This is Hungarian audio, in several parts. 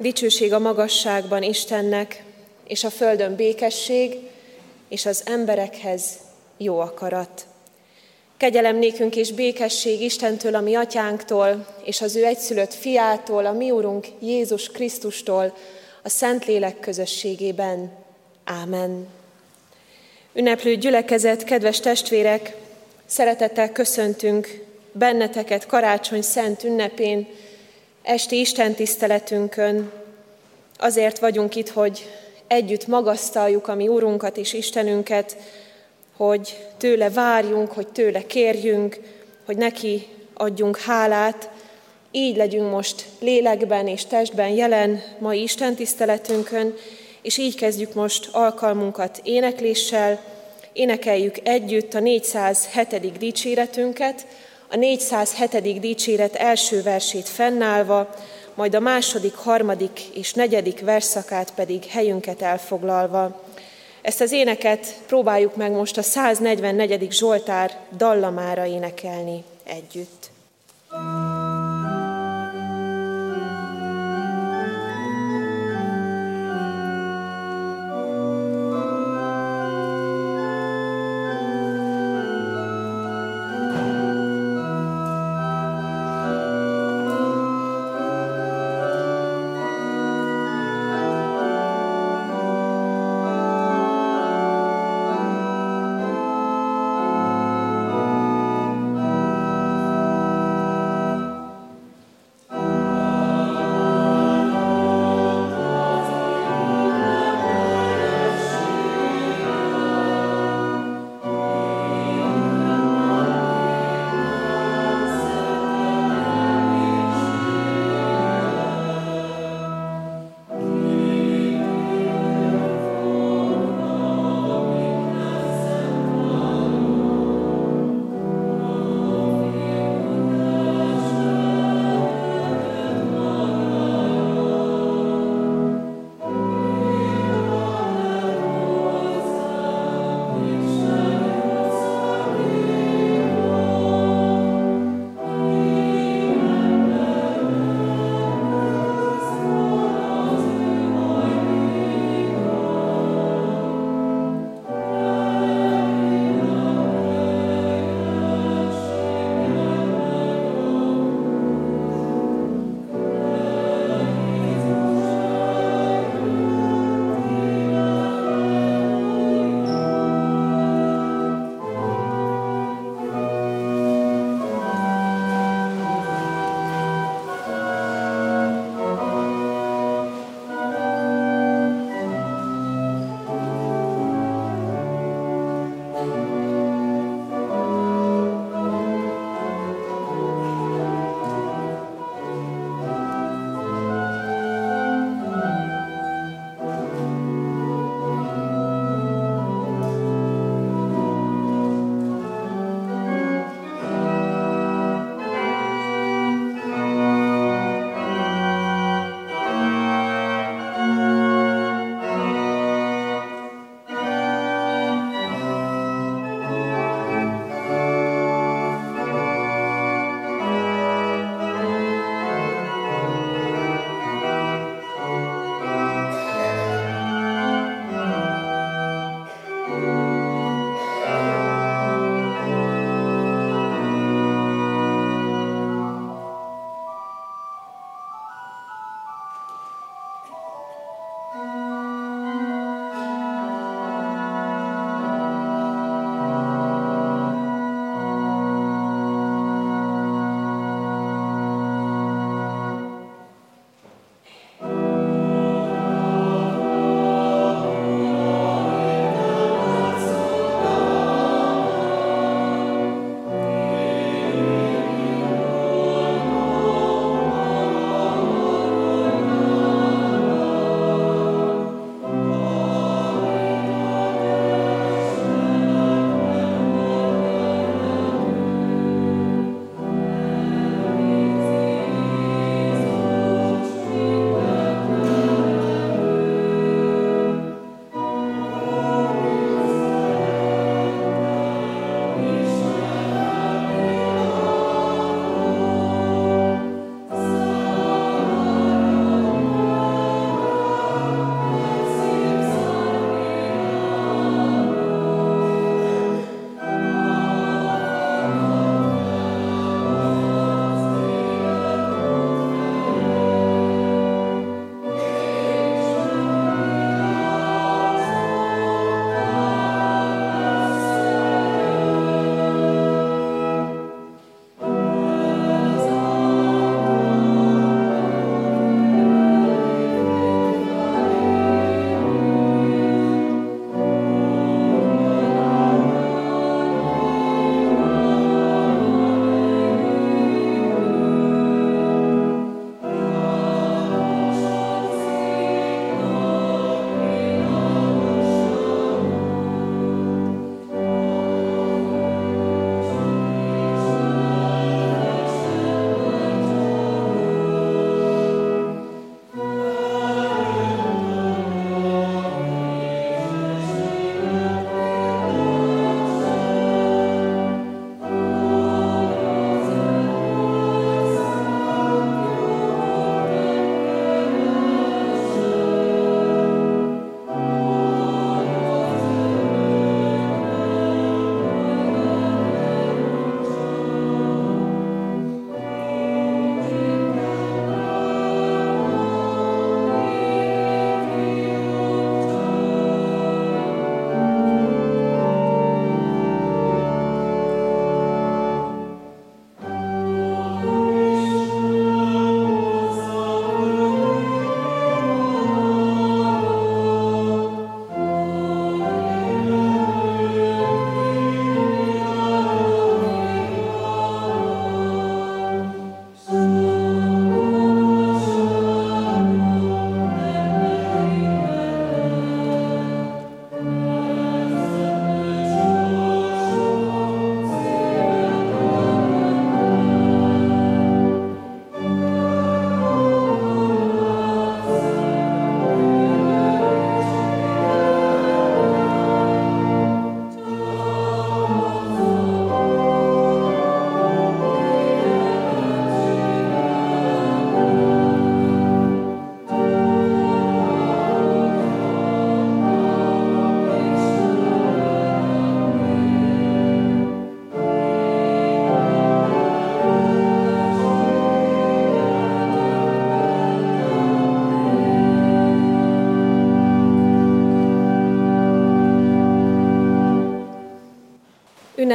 Dicsőség a magasságban Istennek, és a földön békesség, és az emberekhez jó akarat. Kegyelem nékünk és békesség Istentől, a mi atyánktól, és az ő egyszülött fiától, a mi úrunk Jézus Krisztustól, a Szentlélek közösségében. Ámen. Ünneplő gyülekezet, kedves testvérek, szeretettel köszöntünk benneteket karácsony szent ünnepén, esti Isten tiszteletünkön. Azért vagyunk itt, hogy együtt magasztaljuk a mi Úrunkat és Istenünket, hogy tőle várjunk, hogy tőle kérjünk, hogy neki adjunk hálát, így legyünk most lélekben és testben jelen mai Isten tiszteletünkön, és így kezdjük most alkalmunkat énekléssel, énekeljük együtt a 407. dicséretünket, a 407. dicséret első versét fennállva, majd a második, harmadik és negyedik verszakát pedig helyünket elfoglalva. Ezt az éneket próbáljuk meg most a 144. Zsoltár dallamára énekelni együtt. thank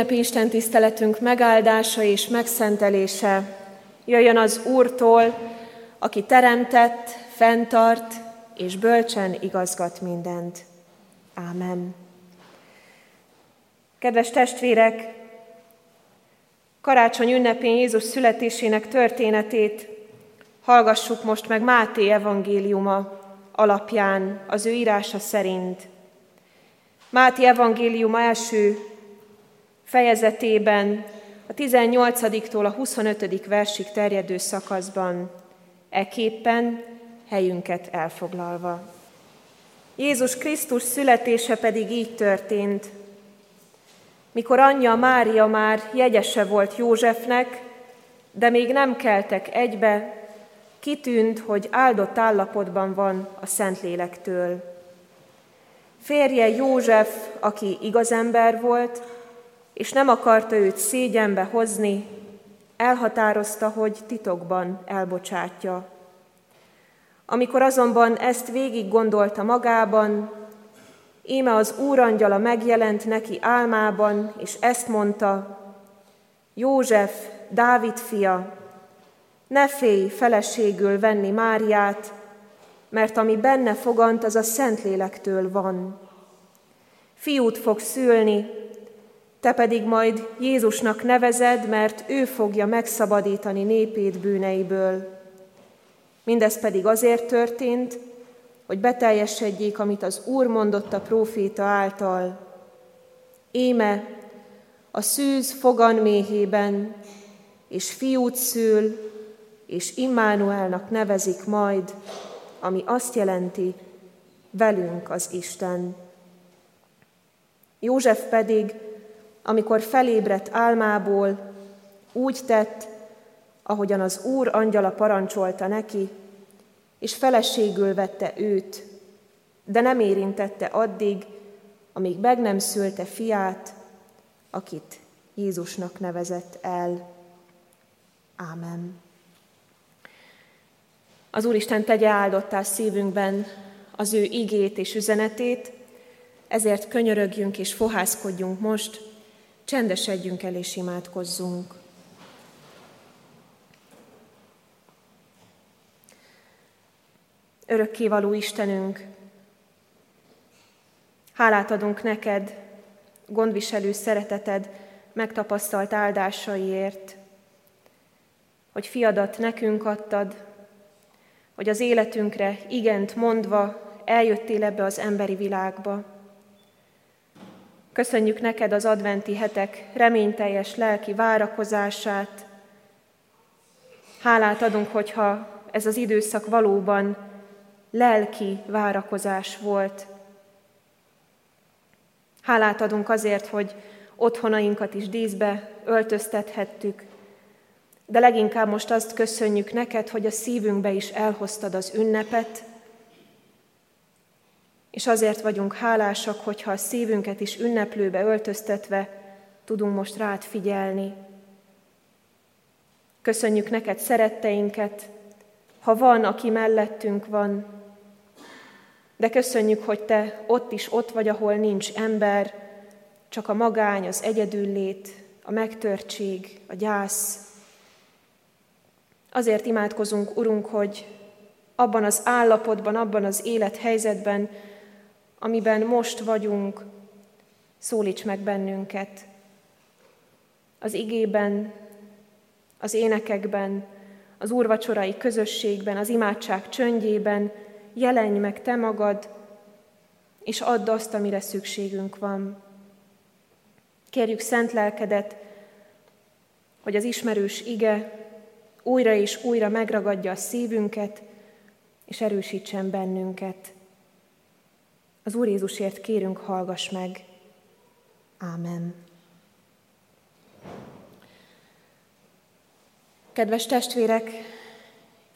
ünnepi Isten tiszteletünk megáldása és megszentelése jöjjön az Úrtól, aki teremtett, fenntart és bölcsen igazgat mindent. Ámen. Kedves testvérek, karácsony ünnepén Jézus születésének történetét hallgassuk most meg Máté evangéliuma alapján, az ő írása szerint. Máté evangéliuma első fejezetében, a 18-tól a 25. versig terjedő szakaszban, eképpen helyünket elfoglalva. Jézus Krisztus születése pedig így történt. Mikor anyja Mária már jegyese volt Józsefnek, de még nem keltek egybe, kitűnt, hogy áldott állapotban van a Szentlélektől. Férje József, aki igaz ember volt, és nem akarta őt szégyenbe hozni, elhatározta, hogy titokban elbocsátja. Amikor azonban ezt végig gondolta magában, íme az úrangyala megjelent neki álmában, és ezt mondta, József, Dávid fia, ne félj feleségül venni Máriát, mert ami benne fogant, az a Szentlélektől van. Fiút fog szülni, te pedig majd Jézusnak nevezed, mert ő fogja megszabadítani népét bűneiből. Mindez pedig azért történt, hogy beteljesedjék, amit az Úr mondott a próféta által. Éme, a szűz fogan méhében, és fiút szül, és Immánuelnak nevezik majd, ami azt jelenti, velünk az Isten. József pedig, amikor felébredt álmából, úgy tett, ahogyan az Úr angyala parancsolta neki, és feleségül vette őt, de nem érintette addig, amíg meg nem szülte fiát, akit Jézusnak nevezett el. Ámen. Az Úristen tegye áldottá szívünkben az ő igét és üzenetét, ezért könyörögjünk és fohászkodjunk most, csendesedjünk el és imádkozzunk. Örökkévaló Istenünk, hálát adunk neked, gondviselő szereteted megtapasztalt áldásaiért, hogy fiadat nekünk adtad, hogy az életünkre igent mondva eljöttél ebbe az emberi világba. Köszönjük neked az adventi hetek reményteljes lelki várakozását. Hálát adunk, hogyha ez az időszak valóban lelki várakozás volt. Hálát adunk azért, hogy otthonainkat is díszbe öltöztethettük, de leginkább most azt köszönjük neked, hogy a szívünkbe is elhoztad az ünnepet, és azért vagyunk hálásak, hogyha a szívünket is ünneplőbe öltöztetve tudunk most rád figyelni. Köszönjük neked szeretteinket, ha van, aki mellettünk van, de köszönjük, hogy te ott is ott vagy, ahol nincs ember, csak a magány, az egyedüllét, a megtörtség, a gyász, Azért imádkozunk, Urunk, hogy abban az állapotban, abban az élethelyzetben, amiben most vagyunk, szólíts meg bennünket. Az igében, az énekekben, az úrvacsorai közösségben, az imádság csöndjében jelenj meg Te magad, és add azt, amire szükségünk van. Kérjük szent lelkedet, hogy az ismerős ige újra és újra megragadja a szívünket, és erősítsen bennünket. Az Úr Jézusért kérünk, hallgass meg. Ámen. Kedves testvérek,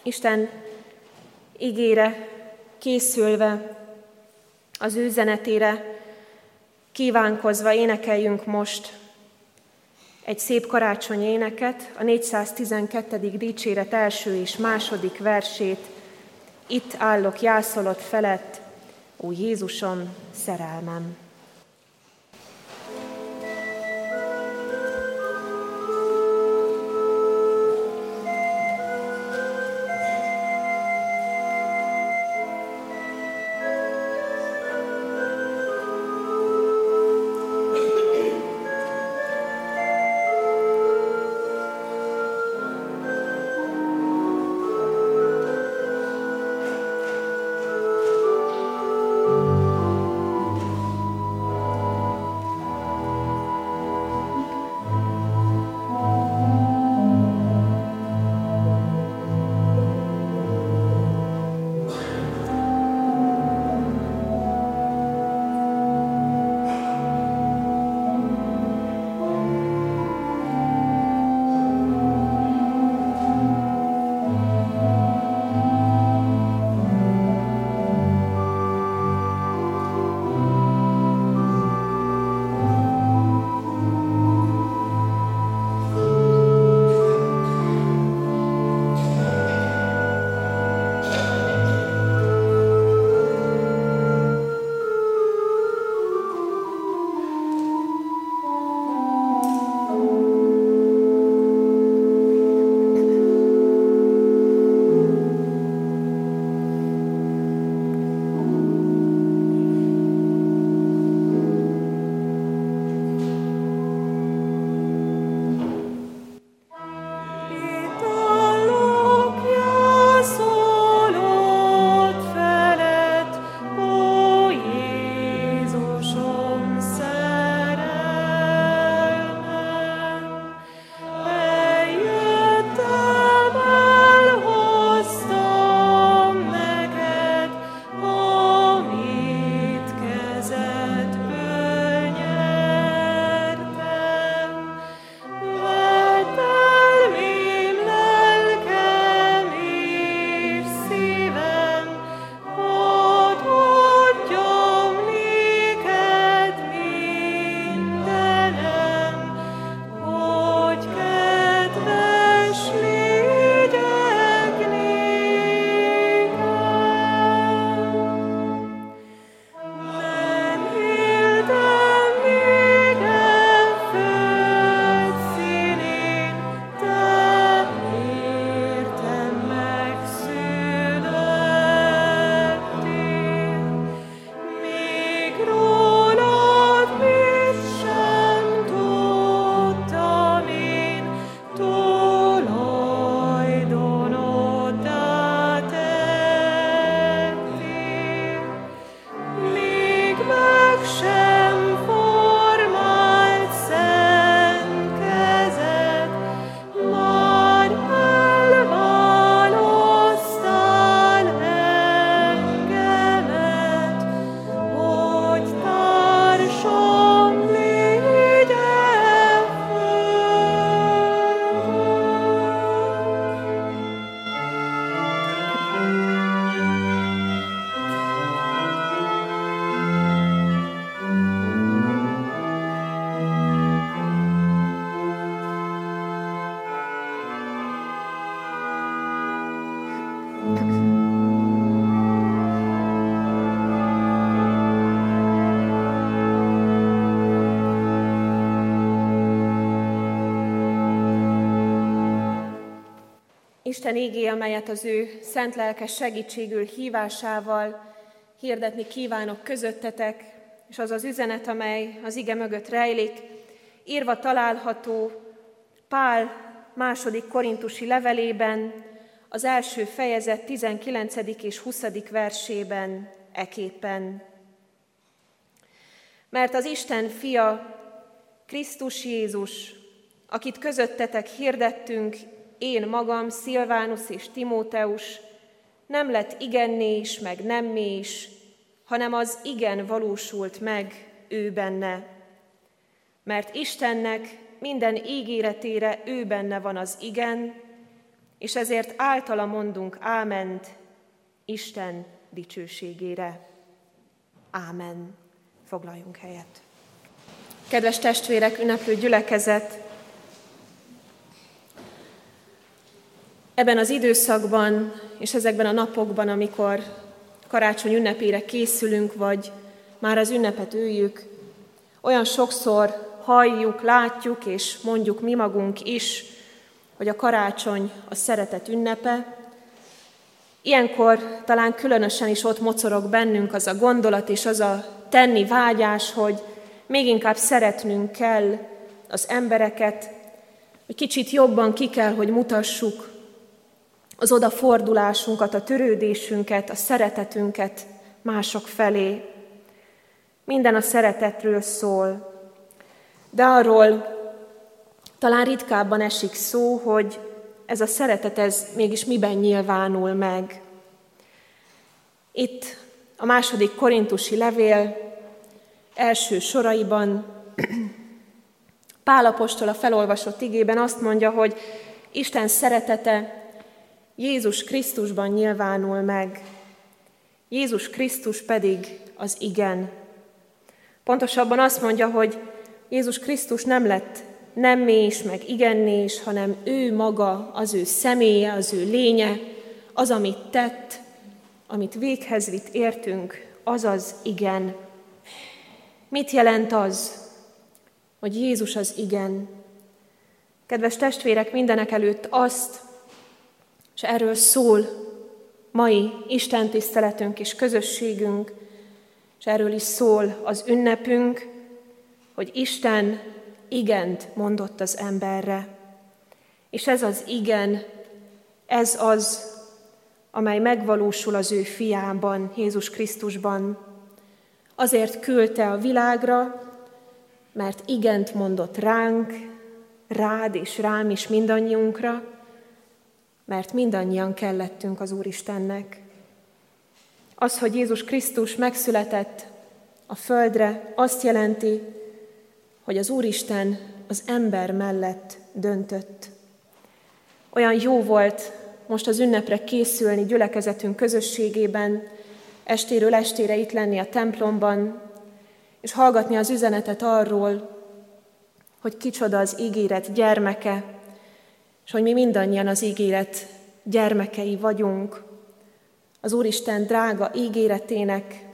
Isten igére készülve, az üzenetére kívánkozva énekeljünk most egy szép karácsony éneket, a 412. dicséret első és második versét. Itt állok jászolott felett, ó Jézusom, szerelmem. Isten ígé, amelyet az ő szent lelkes segítségül hívásával hirdetni kívánok közöttetek, és az az üzenet, amely az ige mögött rejlik, írva található Pál második korintusi levelében, az első fejezet 19. és 20. versében eképpen. Mert az Isten fia, Krisztus Jézus, akit közöttetek hirdettünk, én magam, Szilvánus és Timóteus, nem lett igenné is, meg nemmé is, hanem az igen valósult meg ő benne. Mert Istennek minden ígéretére ő benne van az igen, és ezért általa mondunk áment Isten dicsőségére. Ámen. Foglaljunk helyet. Kedves testvérek, ünneplő gyülekezet, ebben az időszakban és ezekben a napokban, amikor karácsony ünnepére készülünk, vagy már az ünnepet üljük, olyan sokszor halljuk, látjuk és mondjuk mi magunk is, hogy a karácsony a szeretet ünnepe. Ilyenkor talán különösen is ott mocorog bennünk az a gondolat és az a tenni vágyás, hogy még inkább szeretnünk kell az embereket, hogy kicsit jobban ki kell, hogy mutassuk az odafordulásunkat, a törődésünket, a szeretetünket mások felé. Minden a szeretetről szól, de arról talán ritkábban esik szó, hogy ez a szeretet, ez mégis miben nyilvánul meg. Itt a második korintusi levél első soraiban Pálapostól a felolvasott igében azt mondja, hogy Isten szeretete Jézus Krisztusban nyilvánul meg, Jézus Krisztus pedig az igen. Pontosabban azt mondja, hogy Jézus Krisztus nem lett nem is, meg igenné is, hanem ő maga, az ő személye, az ő lénye, az, amit tett, amit véghez vitt értünk, az az igen. Mit jelent az, hogy Jézus az igen? Kedves testvérek, mindenek előtt azt, és erről szól mai Isten tiszteletünk és közösségünk, és erről is szól az ünnepünk, hogy Isten igent mondott az emberre. És ez az igen, ez az, amely megvalósul az ő fiában, Jézus Krisztusban. Azért küldte a világra, mert igent mondott ránk, rád és rám is mindannyiunkra, mert mindannyian kellettünk az Úristennek. Az, hogy Jézus Krisztus megszületett a földre, azt jelenti, hogy az Úristen az ember mellett döntött. Olyan jó volt most az ünnepre készülni gyülekezetünk közösségében, estéről estére itt lenni a templomban, és hallgatni az üzenetet arról, hogy kicsoda az ígéret gyermeke, és hogy mi mindannyian az ígéret gyermekei vagyunk, az Úristen drága ígéretének,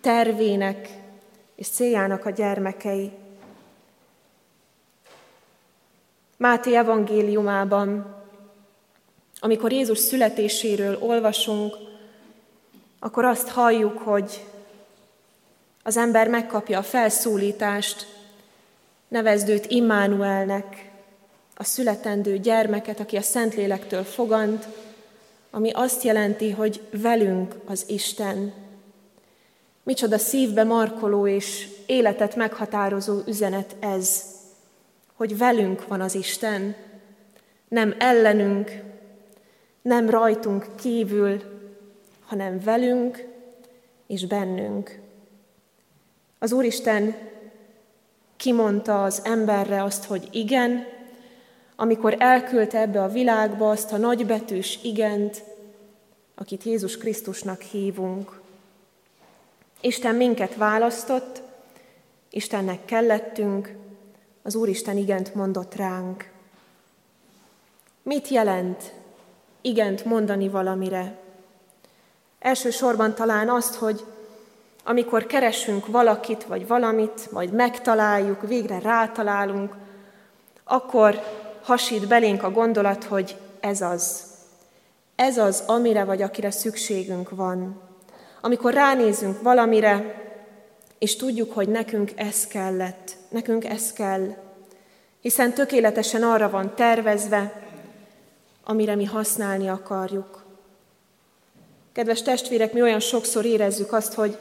tervének és céljának a gyermekei. Máté evangéliumában, amikor Jézus születéséről olvasunk, akkor azt halljuk, hogy az ember megkapja a felszólítást, nevezd őt a születendő gyermeket, aki a Szentlélektől fogant, ami azt jelenti, hogy velünk az Isten. Micsoda szívbe markoló és életet meghatározó üzenet ez hogy velünk van az Isten, nem ellenünk, nem rajtunk kívül, hanem velünk és bennünk. Az Úristen kimondta az emberre azt, hogy igen, amikor elküldte ebbe a világba azt a nagybetűs igent, akit Jézus Krisztusnak hívunk. Isten minket választott, Istennek kellettünk, az Úristen igent mondott ránk. Mit jelent igent mondani valamire? Elsősorban talán azt, hogy amikor keresünk valakit vagy valamit, majd megtaláljuk, végre rátalálunk, akkor hasít belénk a gondolat, hogy ez az, Ez az, amire vagy akire szükségünk van. Amikor ránézünk valamire, és tudjuk, hogy nekünk ez kellett, nekünk ez kell, hiszen tökéletesen arra van tervezve, amire mi használni akarjuk. Kedves testvérek, mi olyan sokszor érezzük azt, hogy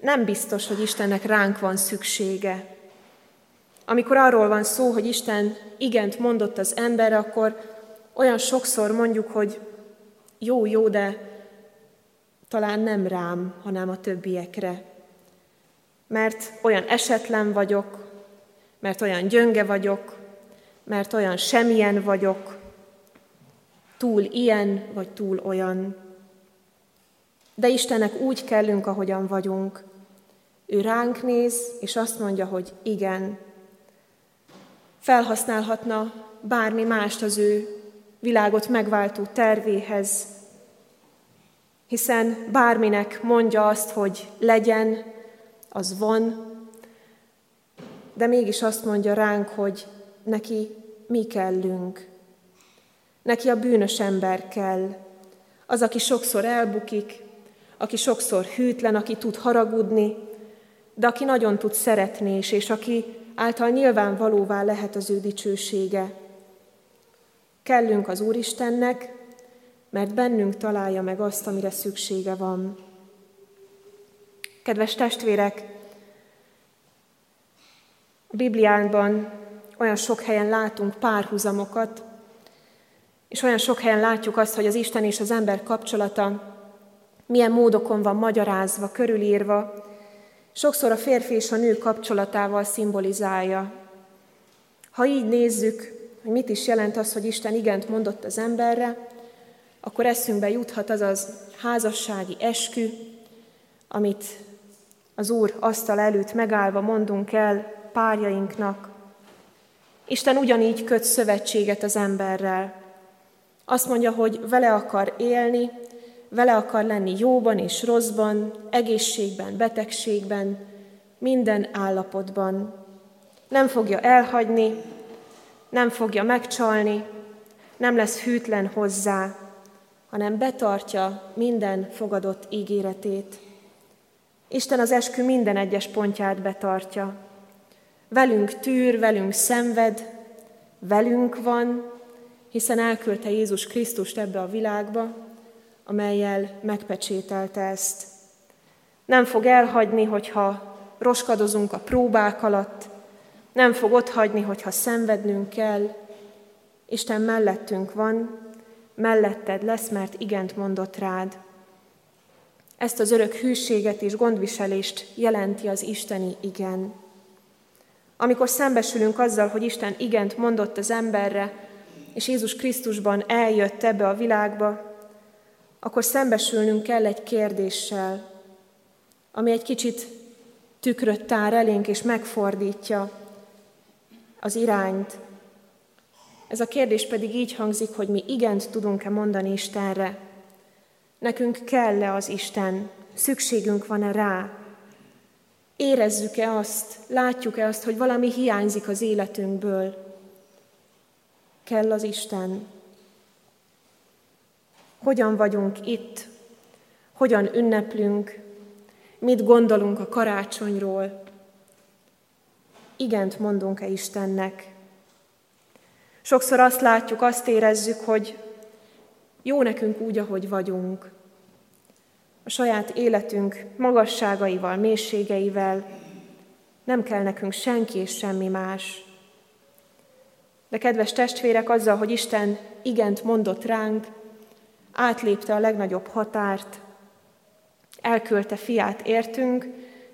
nem biztos, hogy Istennek ránk van szüksége. Amikor arról van szó, hogy Isten igent mondott az emberre, akkor olyan sokszor mondjuk, hogy jó, jó, de talán nem rám, hanem a többiekre. Mert olyan esetlen vagyok, mert olyan gyönge vagyok, mert olyan semmilyen vagyok, túl ilyen vagy túl olyan. De Istennek úgy kellünk, ahogyan vagyunk. Ő ránk néz, és azt mondja, hogy igen. Felhasználhatna bármi mást az ő világot megváltó tervéhez, hiszen bárminek mondja azt, hogy legyen, az van, de mégis azt mondja ránk, hogy neki mi kellünk. Neki a bűnös ember kell, az, aki sokszor elbukik, aki sokszor hűtlen, aki tud haragudni, de aki nagyon tud szeretni is, és aki által nyilvánvalóvá lehet az ő dicsősége. Kellünk az Úristennek, mert bennünk találja meg azt, amire szüksége van. Kedves testvérek, a Bibliánkban olyan sok helyen látunk párhuzamokat, és olyan sok helyen látjuk azt, hogy az Isten és az ember kapcsolata milyen módokon van magyarázva, körülírva, sokszor a férfi és a nő kapcsolatával szimbolizálja. Ha így nézzük, hogy mit is jelent az, hogy Isten igent mondott az emberre, akkor eszünkbe juthat az az házassági eskü, amit az Úr asztal előtt megállva mondunk el párjainknak. Isten ugyanígy köt szövetséget az emberrel. Azt mondja, hogy vele akar élni, vele akar lenni jóban és rosszban, egészségben, betegségben, minden állapotban. Nem fogja elhagyni, nem fogja megcsalni, nem lesz hűtlen hozzá, hanem betartja minden fogadott ígéretét. Isten az eskü minden egyes pontját betartja. Velünk tűr, velünk szenved, velünk van, hiszen elküldte Jézus Krisztust ebbe a világba, amelyel megpecsételte ezt. Nem fog elhagyni, hogyha roskadozunk a próbák alatt, nem fog otthagyni, hogyha szenvednünk kell. Isten mellettünk van, melletted lesz, mert igent mondott rád. Ezt az örök hűséget és gondviselést jelenti az isteni igen. Amikor szembesülünk azzal, hogy Isten igent mondott az emberre, és Jézus Krisztusban eljött ebbe a világba, akkor szembesülnünk kell egy kérdéssel, ami egy kicsit tükröt tár elénk és megfordítja az irányt. Ez a kérdés pedig így hangzik, hogy mi igent tudunk-e mondani Istenre. Nekünk kell-e az Isten? Szükségünk van-e rá? Érezzük-e azt, látjuk-e azt, hogy valami hiányzik az életünkből? Kell az Isten. Hogyan vagyunk itt? Hogyan ünneplünk? Mit gondolunk a karácsonyról? igent mondunk-e Istennek. Sokszor azt látjuk, azt érezzük, hogy jó nekünk úgy, ahogy vagyunk. A saját életünk magasságaival, mélységeivel nem kell nekünk senki és semmi más. De kedves testvérek, azzal, hogy Isten igent mondott ránk, átlépte a legnagyobb határt, elkölte fiát értünk,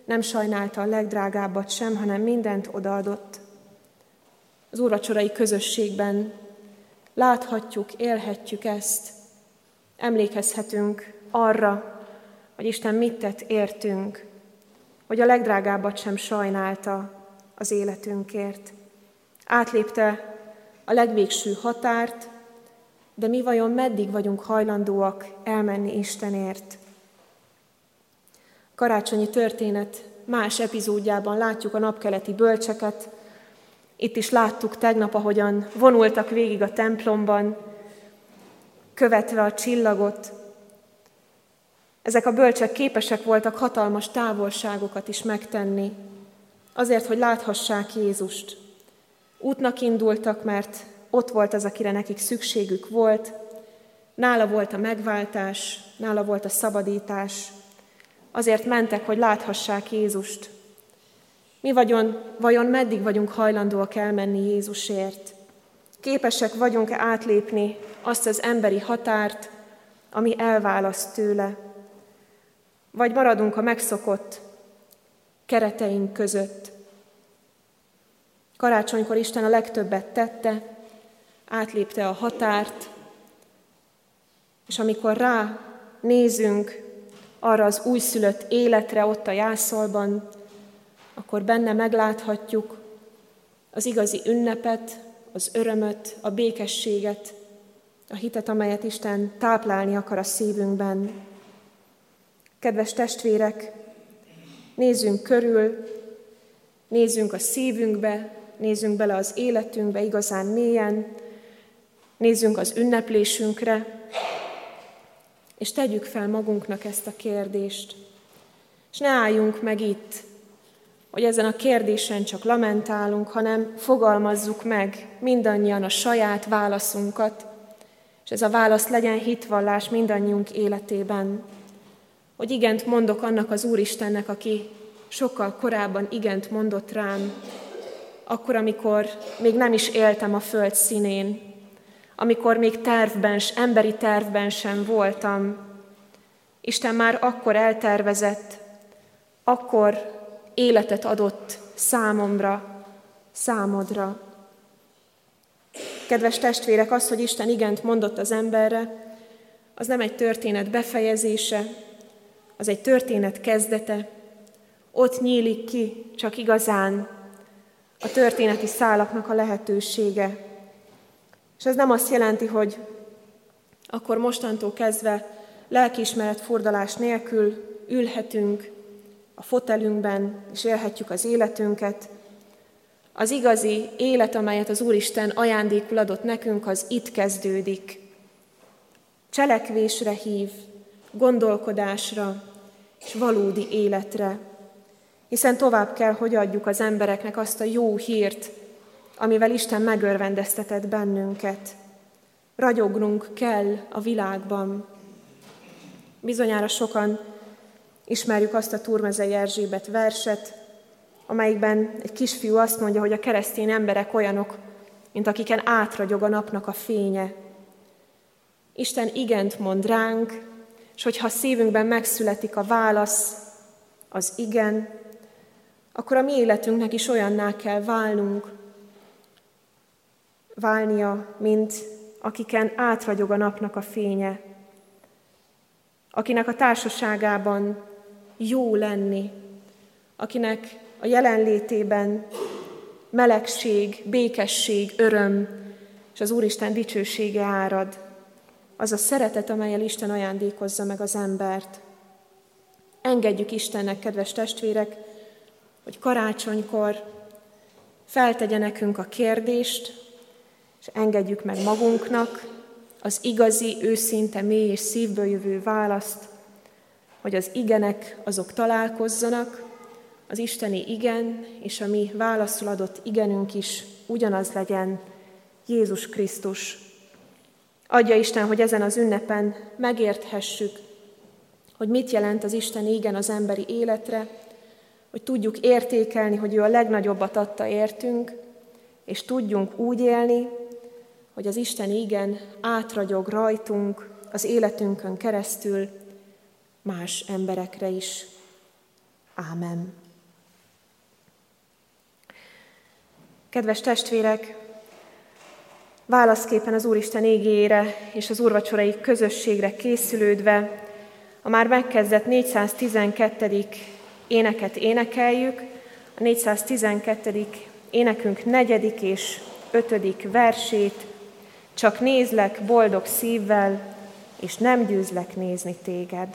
nem sajnálta a legdrágábbat sem, hanem mindent odaadott. Az úrvacsorai közösségben láthatjuk, élhetjük ezt, emlékezhetünk arra, hogy Isten mit tett értünk, hogy a legdrágábbat sem sajnálta az életünkért. Átlépte a legvégső határt, de mi vajon meddig vagyunk hajlandóak elmenni Istenért? karácsonyi történet más epizódjában látjuk a napkeleti bölcseket. Itt is láttuk tegnap, ahogyan vonultak végig a templomban, követve a csillagot. Ezek a bölcsek képesek voltak hatalmas távolságokat is megtenni, azért, hogy láthassák Jézust. Útnak indultak, mert ott volt az, akire nekik szükségük volt, nála volt a megváltás, nála volt a szabadítás, azért mentek, hogy láthassák Jézust. Mi vagyon, vajon meddig vagyunk hajlandóak elmenni Jézusért? Képesek vagyunk-e átlépni azt az emberi határt, ami elválaszt tőle? Vagy maradunk a megszokott kereteink között? Karácsonykor Isten a legtöbbet tette, átlépte a határt, és amikor rá nézünk arra az újszülött életre ott a jászolban, akkor benne megláthatjuk az igazi ünnepet, az örömöt, a békességet, a hitet, amelyet Isten táplálni akar a szívünkben. Kedves testvérek, nézzünk körül, nézzünk a szívünkbe, nézzünk bele az életünkbe igazán mélyen, nézzünk az ünneplésünkre, és tegyük fel magunknak ezt a kérdést. És ne álljunk meg itt, hogy ezen a kérdésen csak lamentálunk, hanem fogalmazzuk meg mindannyian a saját válaszunkat, és ez a válasz legyen hitvallás mindannyiunk életében. Hogy igent mondok annak az Úristennek, aki sokkal korábban igent mondott rám, akkor, amikor még nem is éltem a föld színén, amikor még tervben, emberi tervben sem voltam. Isten már akkor eltervezett, akkor életet adott számomra, számodra. Kedves testvérek, az, hogy Isten igent mondott az emberre, az nem egy történet befejezése, az egy történet kezdete. Ott nyílik ki csak igazán a történeti szálaknak a lehetősége. És ez nem azt jelenti, hogy akkor mostantól kezdve lelkiismeret fordulás nélkül ülhetünk a fotelünkben, és élhetjük az életünket. Az igazi élet, amelyet az Úristen ajándékul adott nekünk, az itt kezdődik. Cselekvésre hív, gondolkodásra és valódi életre. Hiszen tovább kell, hogy adjuk az embereknek azt a jó hírt, amivel Isten megörvendeztetett bennünket. Ragyognunk kell a világban. Bizonyára sokan ismerjük azt a Turmezei Erzsébet verset, amelyikben egy kisfiú azt mondja, hogy a keresztény emberek olyanok, mint akiken átragyog a napnak a fénye. Isten igent mond ránk, és hogyha a szívünkben megszületik a válasz, az igen, akkor a mi életünknek is olyanná kell válnunk, válnia, mint akiken átragyog a napnak a fénye, akinek a társaságában jó lenni, akinek a jelenlétében melegség, békesség, öröm és az Úristen dicsősége árad. Az a szeretet, amelyel Isten ajándékozza meg az embert. Engedjük Istennek, kedves testvérek, hogy karácsonykor feltegye nekünk a kérdést, és engedjük meg magunknak az igazi, őszinte, mély és szívből jövő választ, hogy az igenek azok találkozzanak, az isteni igen és a mi válaszul adott igenünk is ugyanaz legyen, Jézus Krisztus. Adja Isten, hogy ezen az ünnepen megérthessük, hogy mit jelent az Isten igen az emberi életre, hogy tudjuk értékelni, hogy ő a legnagyobbat adta értünk, és tudjunk úgy élni, hogy az Isten igen átragyog rajtunk, az életünkön keresztül más emberekre is. Ámen. Kedves testvérek, válaszképpen az Úristen égére és az úrvacsorai közösségre készülődve a már megkezdett 412. éneket énekeljük, a 412. énekünk negyedik és ötödik versét, csak nézlek boldog szívvel, és nem győzlek nézni téged.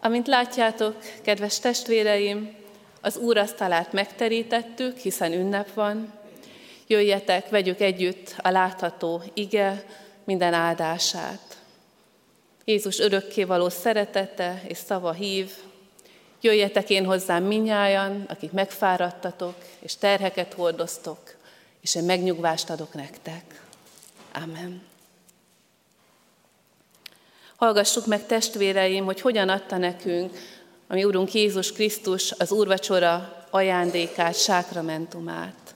Amint látjátok, kedves testvéreim, az úrasztalát megterítettük, hiszen ünnep van. Jöjjetek, vegyük együtt a látható ige minden áldását. Jézus örökkévaló szeretete és szava hív, jöjjetek én hozzám minnyájan, akik megfáradtatok, és terheket hordoztok, és én megnyugvást adok nektek. Amen. Hallgassuk meg testvéreim, hogy hogyan adta nekünk a mi Úrunk Jézus Krisztus az úrvacsora ajándékát, sákramentumát.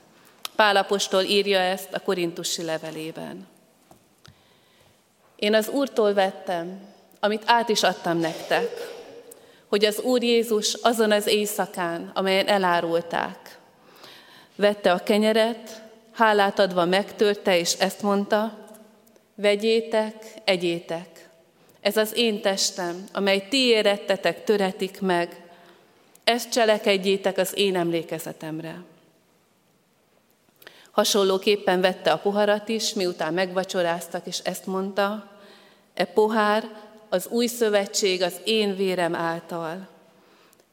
Pálapostól írja ezt a korintusi levelében. Én az Úrtól vettem, amit át is adtam nektek, hogy az Úr Jézus azon az éjszakán, amelyen elárulták, vette a kenyeret, hálát adva megtörte, és ezt mondta, vegyétek, egyétek, ez az én testem, amely ti érettetek, töretik meg. Ezt cselekedjétek az én emlékezetemre. Hasonlóképpen vette a poharat is, miután megvacsoráztak, és ezt mondta, e pohár az új szövetség az én vérem által.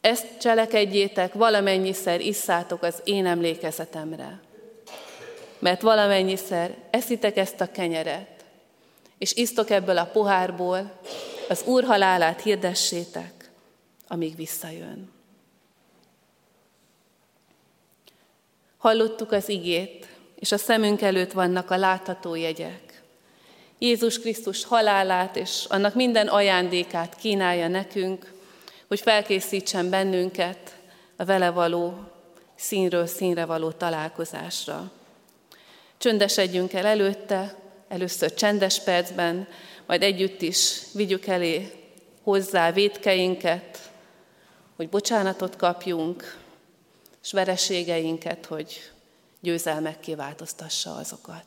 Ezt cselekedjétek, valamennyiszer isszátok az én emlékezetemre. Mert valamennyiszer eszitek ezt a kenyeret, és isztok ebből a pohárból, az Úr halálát hirdessétek, amíg visszajön. Hallottuk az igét, és a szemünk előtt vannak a látható jegyek. Jézus Krisztus halálát és annak minden ajándékát kínálja nekünk, hogy felkészítsen bennünket a vele való, színről színre való találkozásra. Csöndesedjünk el előtte, először csendes percben, majd együtt is vigyük elé hozzá védkeinket, hogy bocsánatot kapjunk, és vereségeinket, hogy győzelmek kiváltoztassa azokat.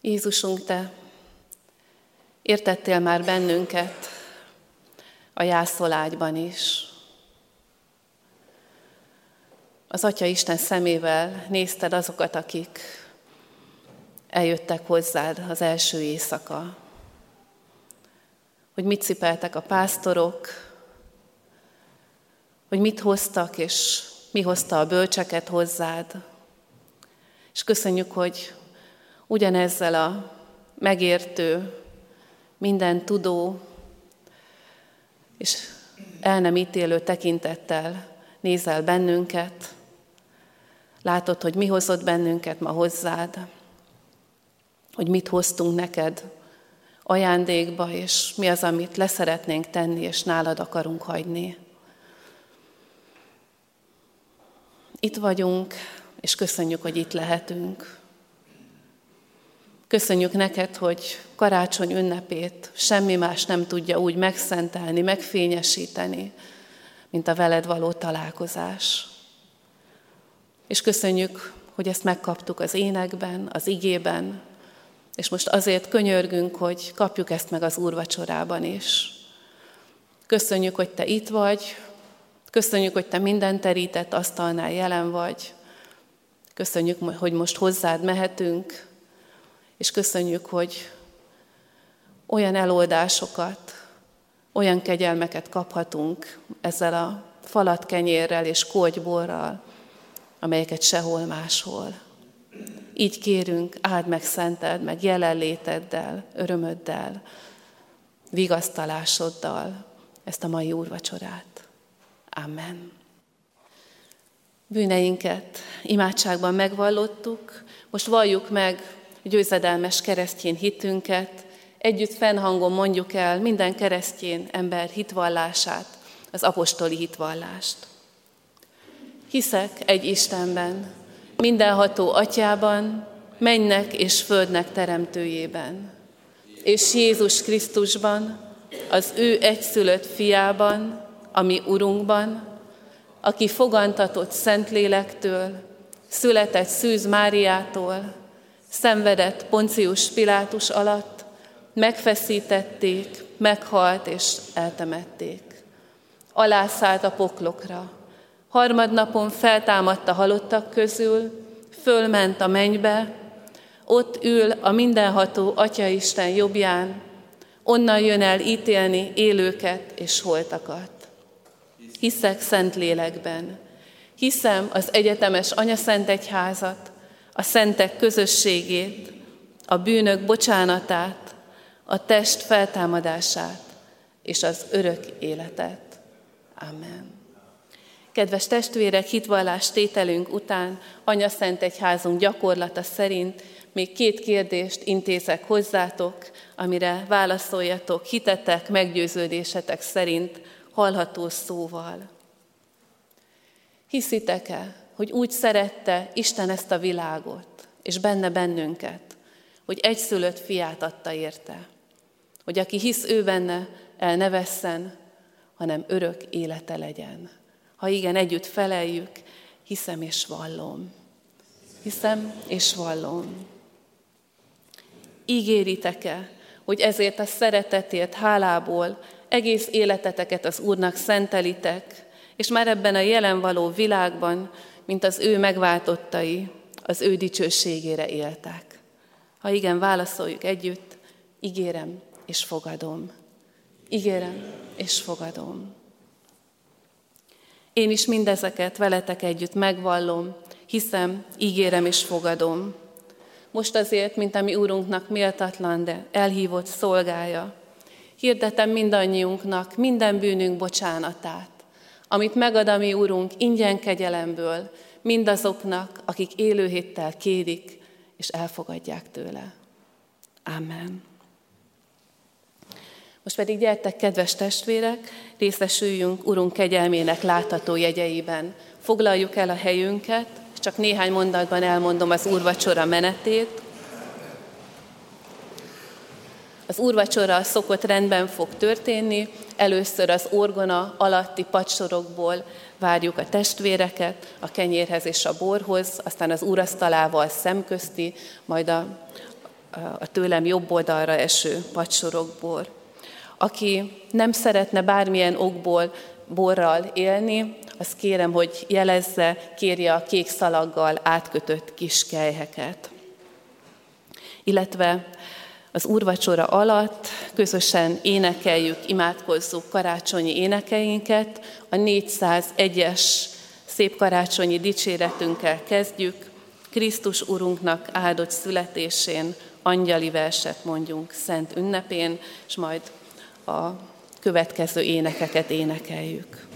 Jézusunk, Te értettél már bennünket, a jászolágyban is. Az Atya Isten szemével nézted azokat, akik eljöttek hozzád az első éjszaka. Hogy mit cipeltek a pásztorok, hogy mit hoztak, és mi hozta a bölcseket hozzád. És köszönjük, hogy ugyanezzel a megértő, minden tudó, és el nem ítélő tekintettel nézel bennünket, látod, hogy mi hozott bennünket ma hozzád, hogy mit hoztunk neked ajándékba, és mi az, amit leszeretnénk tenni, és nálad akarunk hagyni. Itt vagyunk, és köszönjük, hogy itt lehetünk. Köszönjük neked, hogy karácsony ünnepét semmi más nem tudja úgy megszentelni, megfényesíteni, mint a veled való találkozás. És köszönjük, hogy ezt megkaptuk az énekben, az igében, és most azért könyörgünk, hogy kapjuk ezt meg az úrvacsorában is. Köszönjük, hogy te itt vagy, köszönjük, hogy te minden terített asztalnál jelen vagy, köszönjük, hogy most hozzád mehetünk, és köszönjük, hogy olyan eloldásokat, olyan kegyelmeket kaphatunk ezzel a falat kenyérrel és kogyborral, amelyeket sehol máshol. Így kérünk, áld meg szented, meg jelenléteddel, örömöddel, vigasztalásoddal ezt a mai úrvacsorát. Amen. Bűneinket imádságban megvallottuk, most valljuk meg győzedelmes keresztjén hitünket, együtt fennhangon mondjuk el minden keresztjén ember hitvallását, az apostoli hitvallást. Hiszek egy Istenben, mindenható atyában, mennek és földnek teremtőjében, és Jézus Krisztusban, az ő egyszülött fiában, ami Urunkban, aki fogantatott Szentlélektől, született Szűz Máriától, szenvedett Poncius Pilátus alatt, megfeszítették, meghalt és eltemették. Alászállt a poklokra. Harmadnapon feltámadt a halottak közül, fölment a mennybe, ott ül a mindenható Atyaisten jobbján, onnan jön el ítélni élőket és holtakat. Hiszek szent lélekben, hiszem az egyetemes anyaszent egyházat, a szentek közösségét, a bűnök bocsánatát, a test feltámadását és az örök életet. Amen. Kedves testvérek, hitvallás tételünk után Anya Szent Egyházunk gyakorlata szerint még két kérdést intézek hozzátok, amire válaszoljatok hitetek, meggyőződésetek szerint hallható szóval. Hiszitek-e, hogy úgy szerette Isten ezt a világot, és benne bennünket, hogy egyszülött fiát adta érte, hogy aki hisz ő benne, el ne vesszen, hanem örök élete legyen. Ha igen, együtt feleljük, hiszem és vallom. Hiszem és vallom. Ígéritek-e, hogy ezért a szeretetért hálából egész életeteket az Úrnak szentelitek, és már ebben a jelen való világban, mint az ő megváltottai, az ő dicsőségére éltek. Ha igen, válaszoljuk együtt, ígérem és fogadom. Ígérem és fogadom. Én is mindezeket veletek együtt megvallom, hiszem, ígérem és fogadom. Most azért, mint a mi Úrunknak méltatlan, de elhívott szolgája, hirdetem mindannyiunknak minden bűnünk bocsánatát, amit megad a mi Úrunk ingyen kegyelemből, mindazoknak, akik élőhéttel kérik és elfogadják tőle. Amen. Most pedig gyertek, kedves testvérek, részesüljünk Urunk kegyelmének látható jegyeiben. Foglaljuk el a helyünket, csak néhány mondatban elmondom az úrvacsora menetét. Az úrvacsora szokott rendben fog történni, először az orgona alatti padsorokból várjuk a testvéreket a kenyérhez és a borhoz, aztán az úrasztalával szemközti, majd a, a tőlem jobb oldalra eső padsorokból. Aki nem szeretne bármilyen okból borral élni, azt kérem, hogy jelezze, kérje a kék szalaggal átkötött kis kelyheket. Illetve az úrvacsora alatt közösen énekeljük, imádkozzuk karácsonyi énekeinket. A 401-es szép karácsonyi dicséretünkkel kezdjük. Krisztus Urunknak áldott születésén angyali verset mondjunk szent ünnepén, és majd a következő énekeket énekeljük.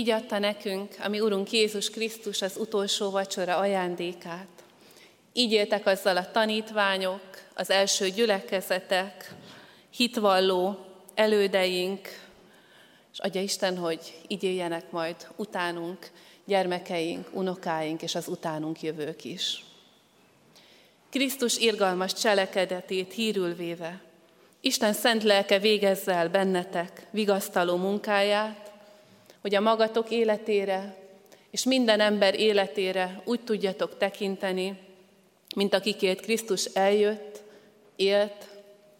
Így adta nekünk, ami Urunk Jézus Krisztus az utolsó vacsora ajándékát. Így éltek azzal a tanítványok, az első gyülekezetek, hitvalló elődeink, és adja Isten, hogy így éljenek majd utánunk, gyermekeink, unokáink és az utánunk jövők is. Krisztus irgalmas cselekedetét hírül véve, Isten szent lelke végezze bennetek vigasztaló munkáját, hogy a magatok életére és minden ember életére úgy tudjatok tekinteni, mint akikért Krisztus eljött, élt,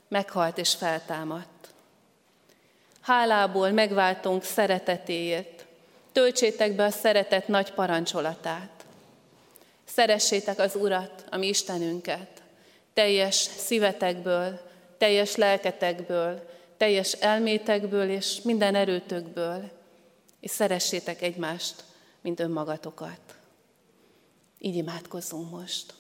meghalt és feltámadt. Hálából megváltunk szeretetéért, töltsétek be a szeretet nagy parancsolatát. Szeressétek az Urat, ami Istenünket, teljes szívetekből, teljes lelketekből, teljes elmétekből és minden erőtökből, és szeressétek egymást, mint önmagatokat. Így imádkozzunk most.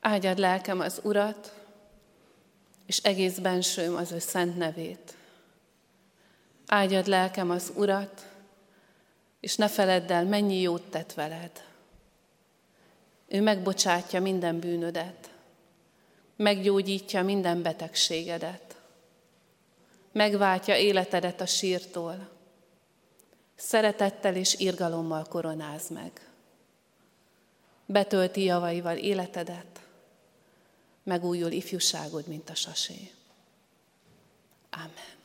Áldjad lelkem az Urat, és egész bensőm az ő szent nevét. Áldjad lelkem az Urat, és ne feledd el, mennyi jót tett veled. Ő megbocsátja minden bűnödet, meggyógyítja minden betegségedet, megváltja életedet a sírtól, szeretettel és irgalommal koronáz meg. Betölti javaival életedet, megújul ifjúságod, mint a sasé. Amen.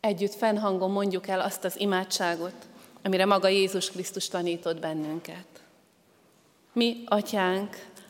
Együtt fennhangon mondjuk el azt az imádságot, amire maga Jézus Krisztus tanított bennünket. Mi, atyánk,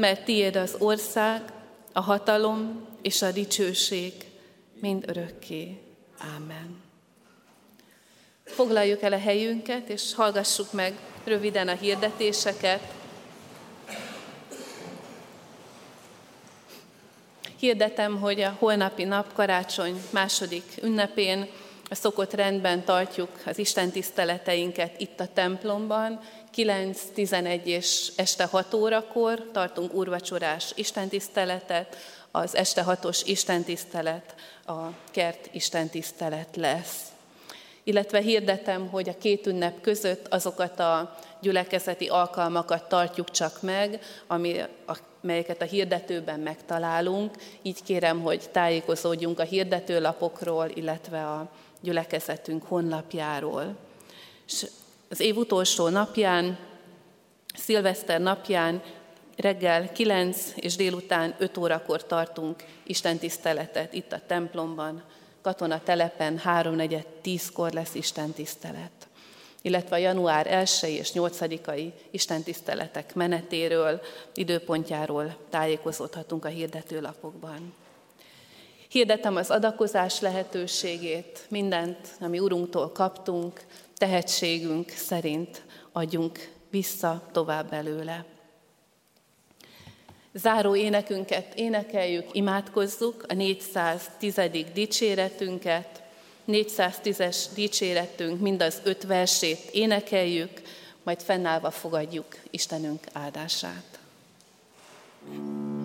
mert tiéd az ország, a hatalom és a dicsőség mind örökké. Ámen. Foglaljuk el a helyünket, és hallgassuk meg röviden a hirdetéseket, Hirdetem, hogy a holnapi nap karácsony második ünnepén a szokott rendben tartjuk az Isten tiszteleteinket itt a templomban. 9, 11 és este 6 órakor tartunk úrvacsorás istentiszteletet, az este 6-os istentisztelet a kert istentisztelet lesz. Illetve hirdetem, hogy a két ünnep között azokat a gyülekezeti alkalmakat tartjuk csak meg, ami a melyeket a hirdetőben megtalálunk. Így kérem, hogy tájékozódjunk a hirdetőlapokról, illetve a gyülekezetünk honlapjáról. És az év utolsó napján, szilveszter napján reggel 9 és délután 5 órakor tartunk Isten tiszteletet itt a templomban. Katona telepen 3-4-10-kor lesz Isten tisztelet illetve a január 1 és 8-ai istentiszteletek menetéről, időpontjáról tájékozódhatunk a hirdetőlapokban. Hirdetem az adakozás lehetőségét, mindent, ami Urunktól kaptunk, tehetségünk szerint adjunk vissza tovább belőle. Záró énekünket énekeljük, imádkozzuk, a 410. dicséretünket, 410-es dicséretünk, mind az öt versét énekeljük, majd fennállva fogadjuk Istenünk áldását. thank you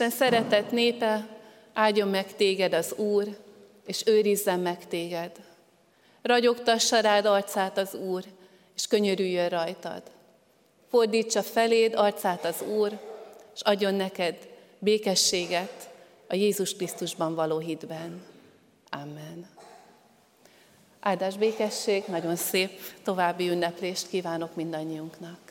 Isten szeretett népe, áldjon meg téged az Úr, és őrizzen meg téged. Ragyogtassa rád arcát az Úr, és könyörüljön rajtad. Fordítsa feléd arcát az Úr, és adjon neked békességet a Jézus Krisztusban való hitben. Amen. Áldás békesség, nagyon szép további ünneplést kívánok mindannyiunknak.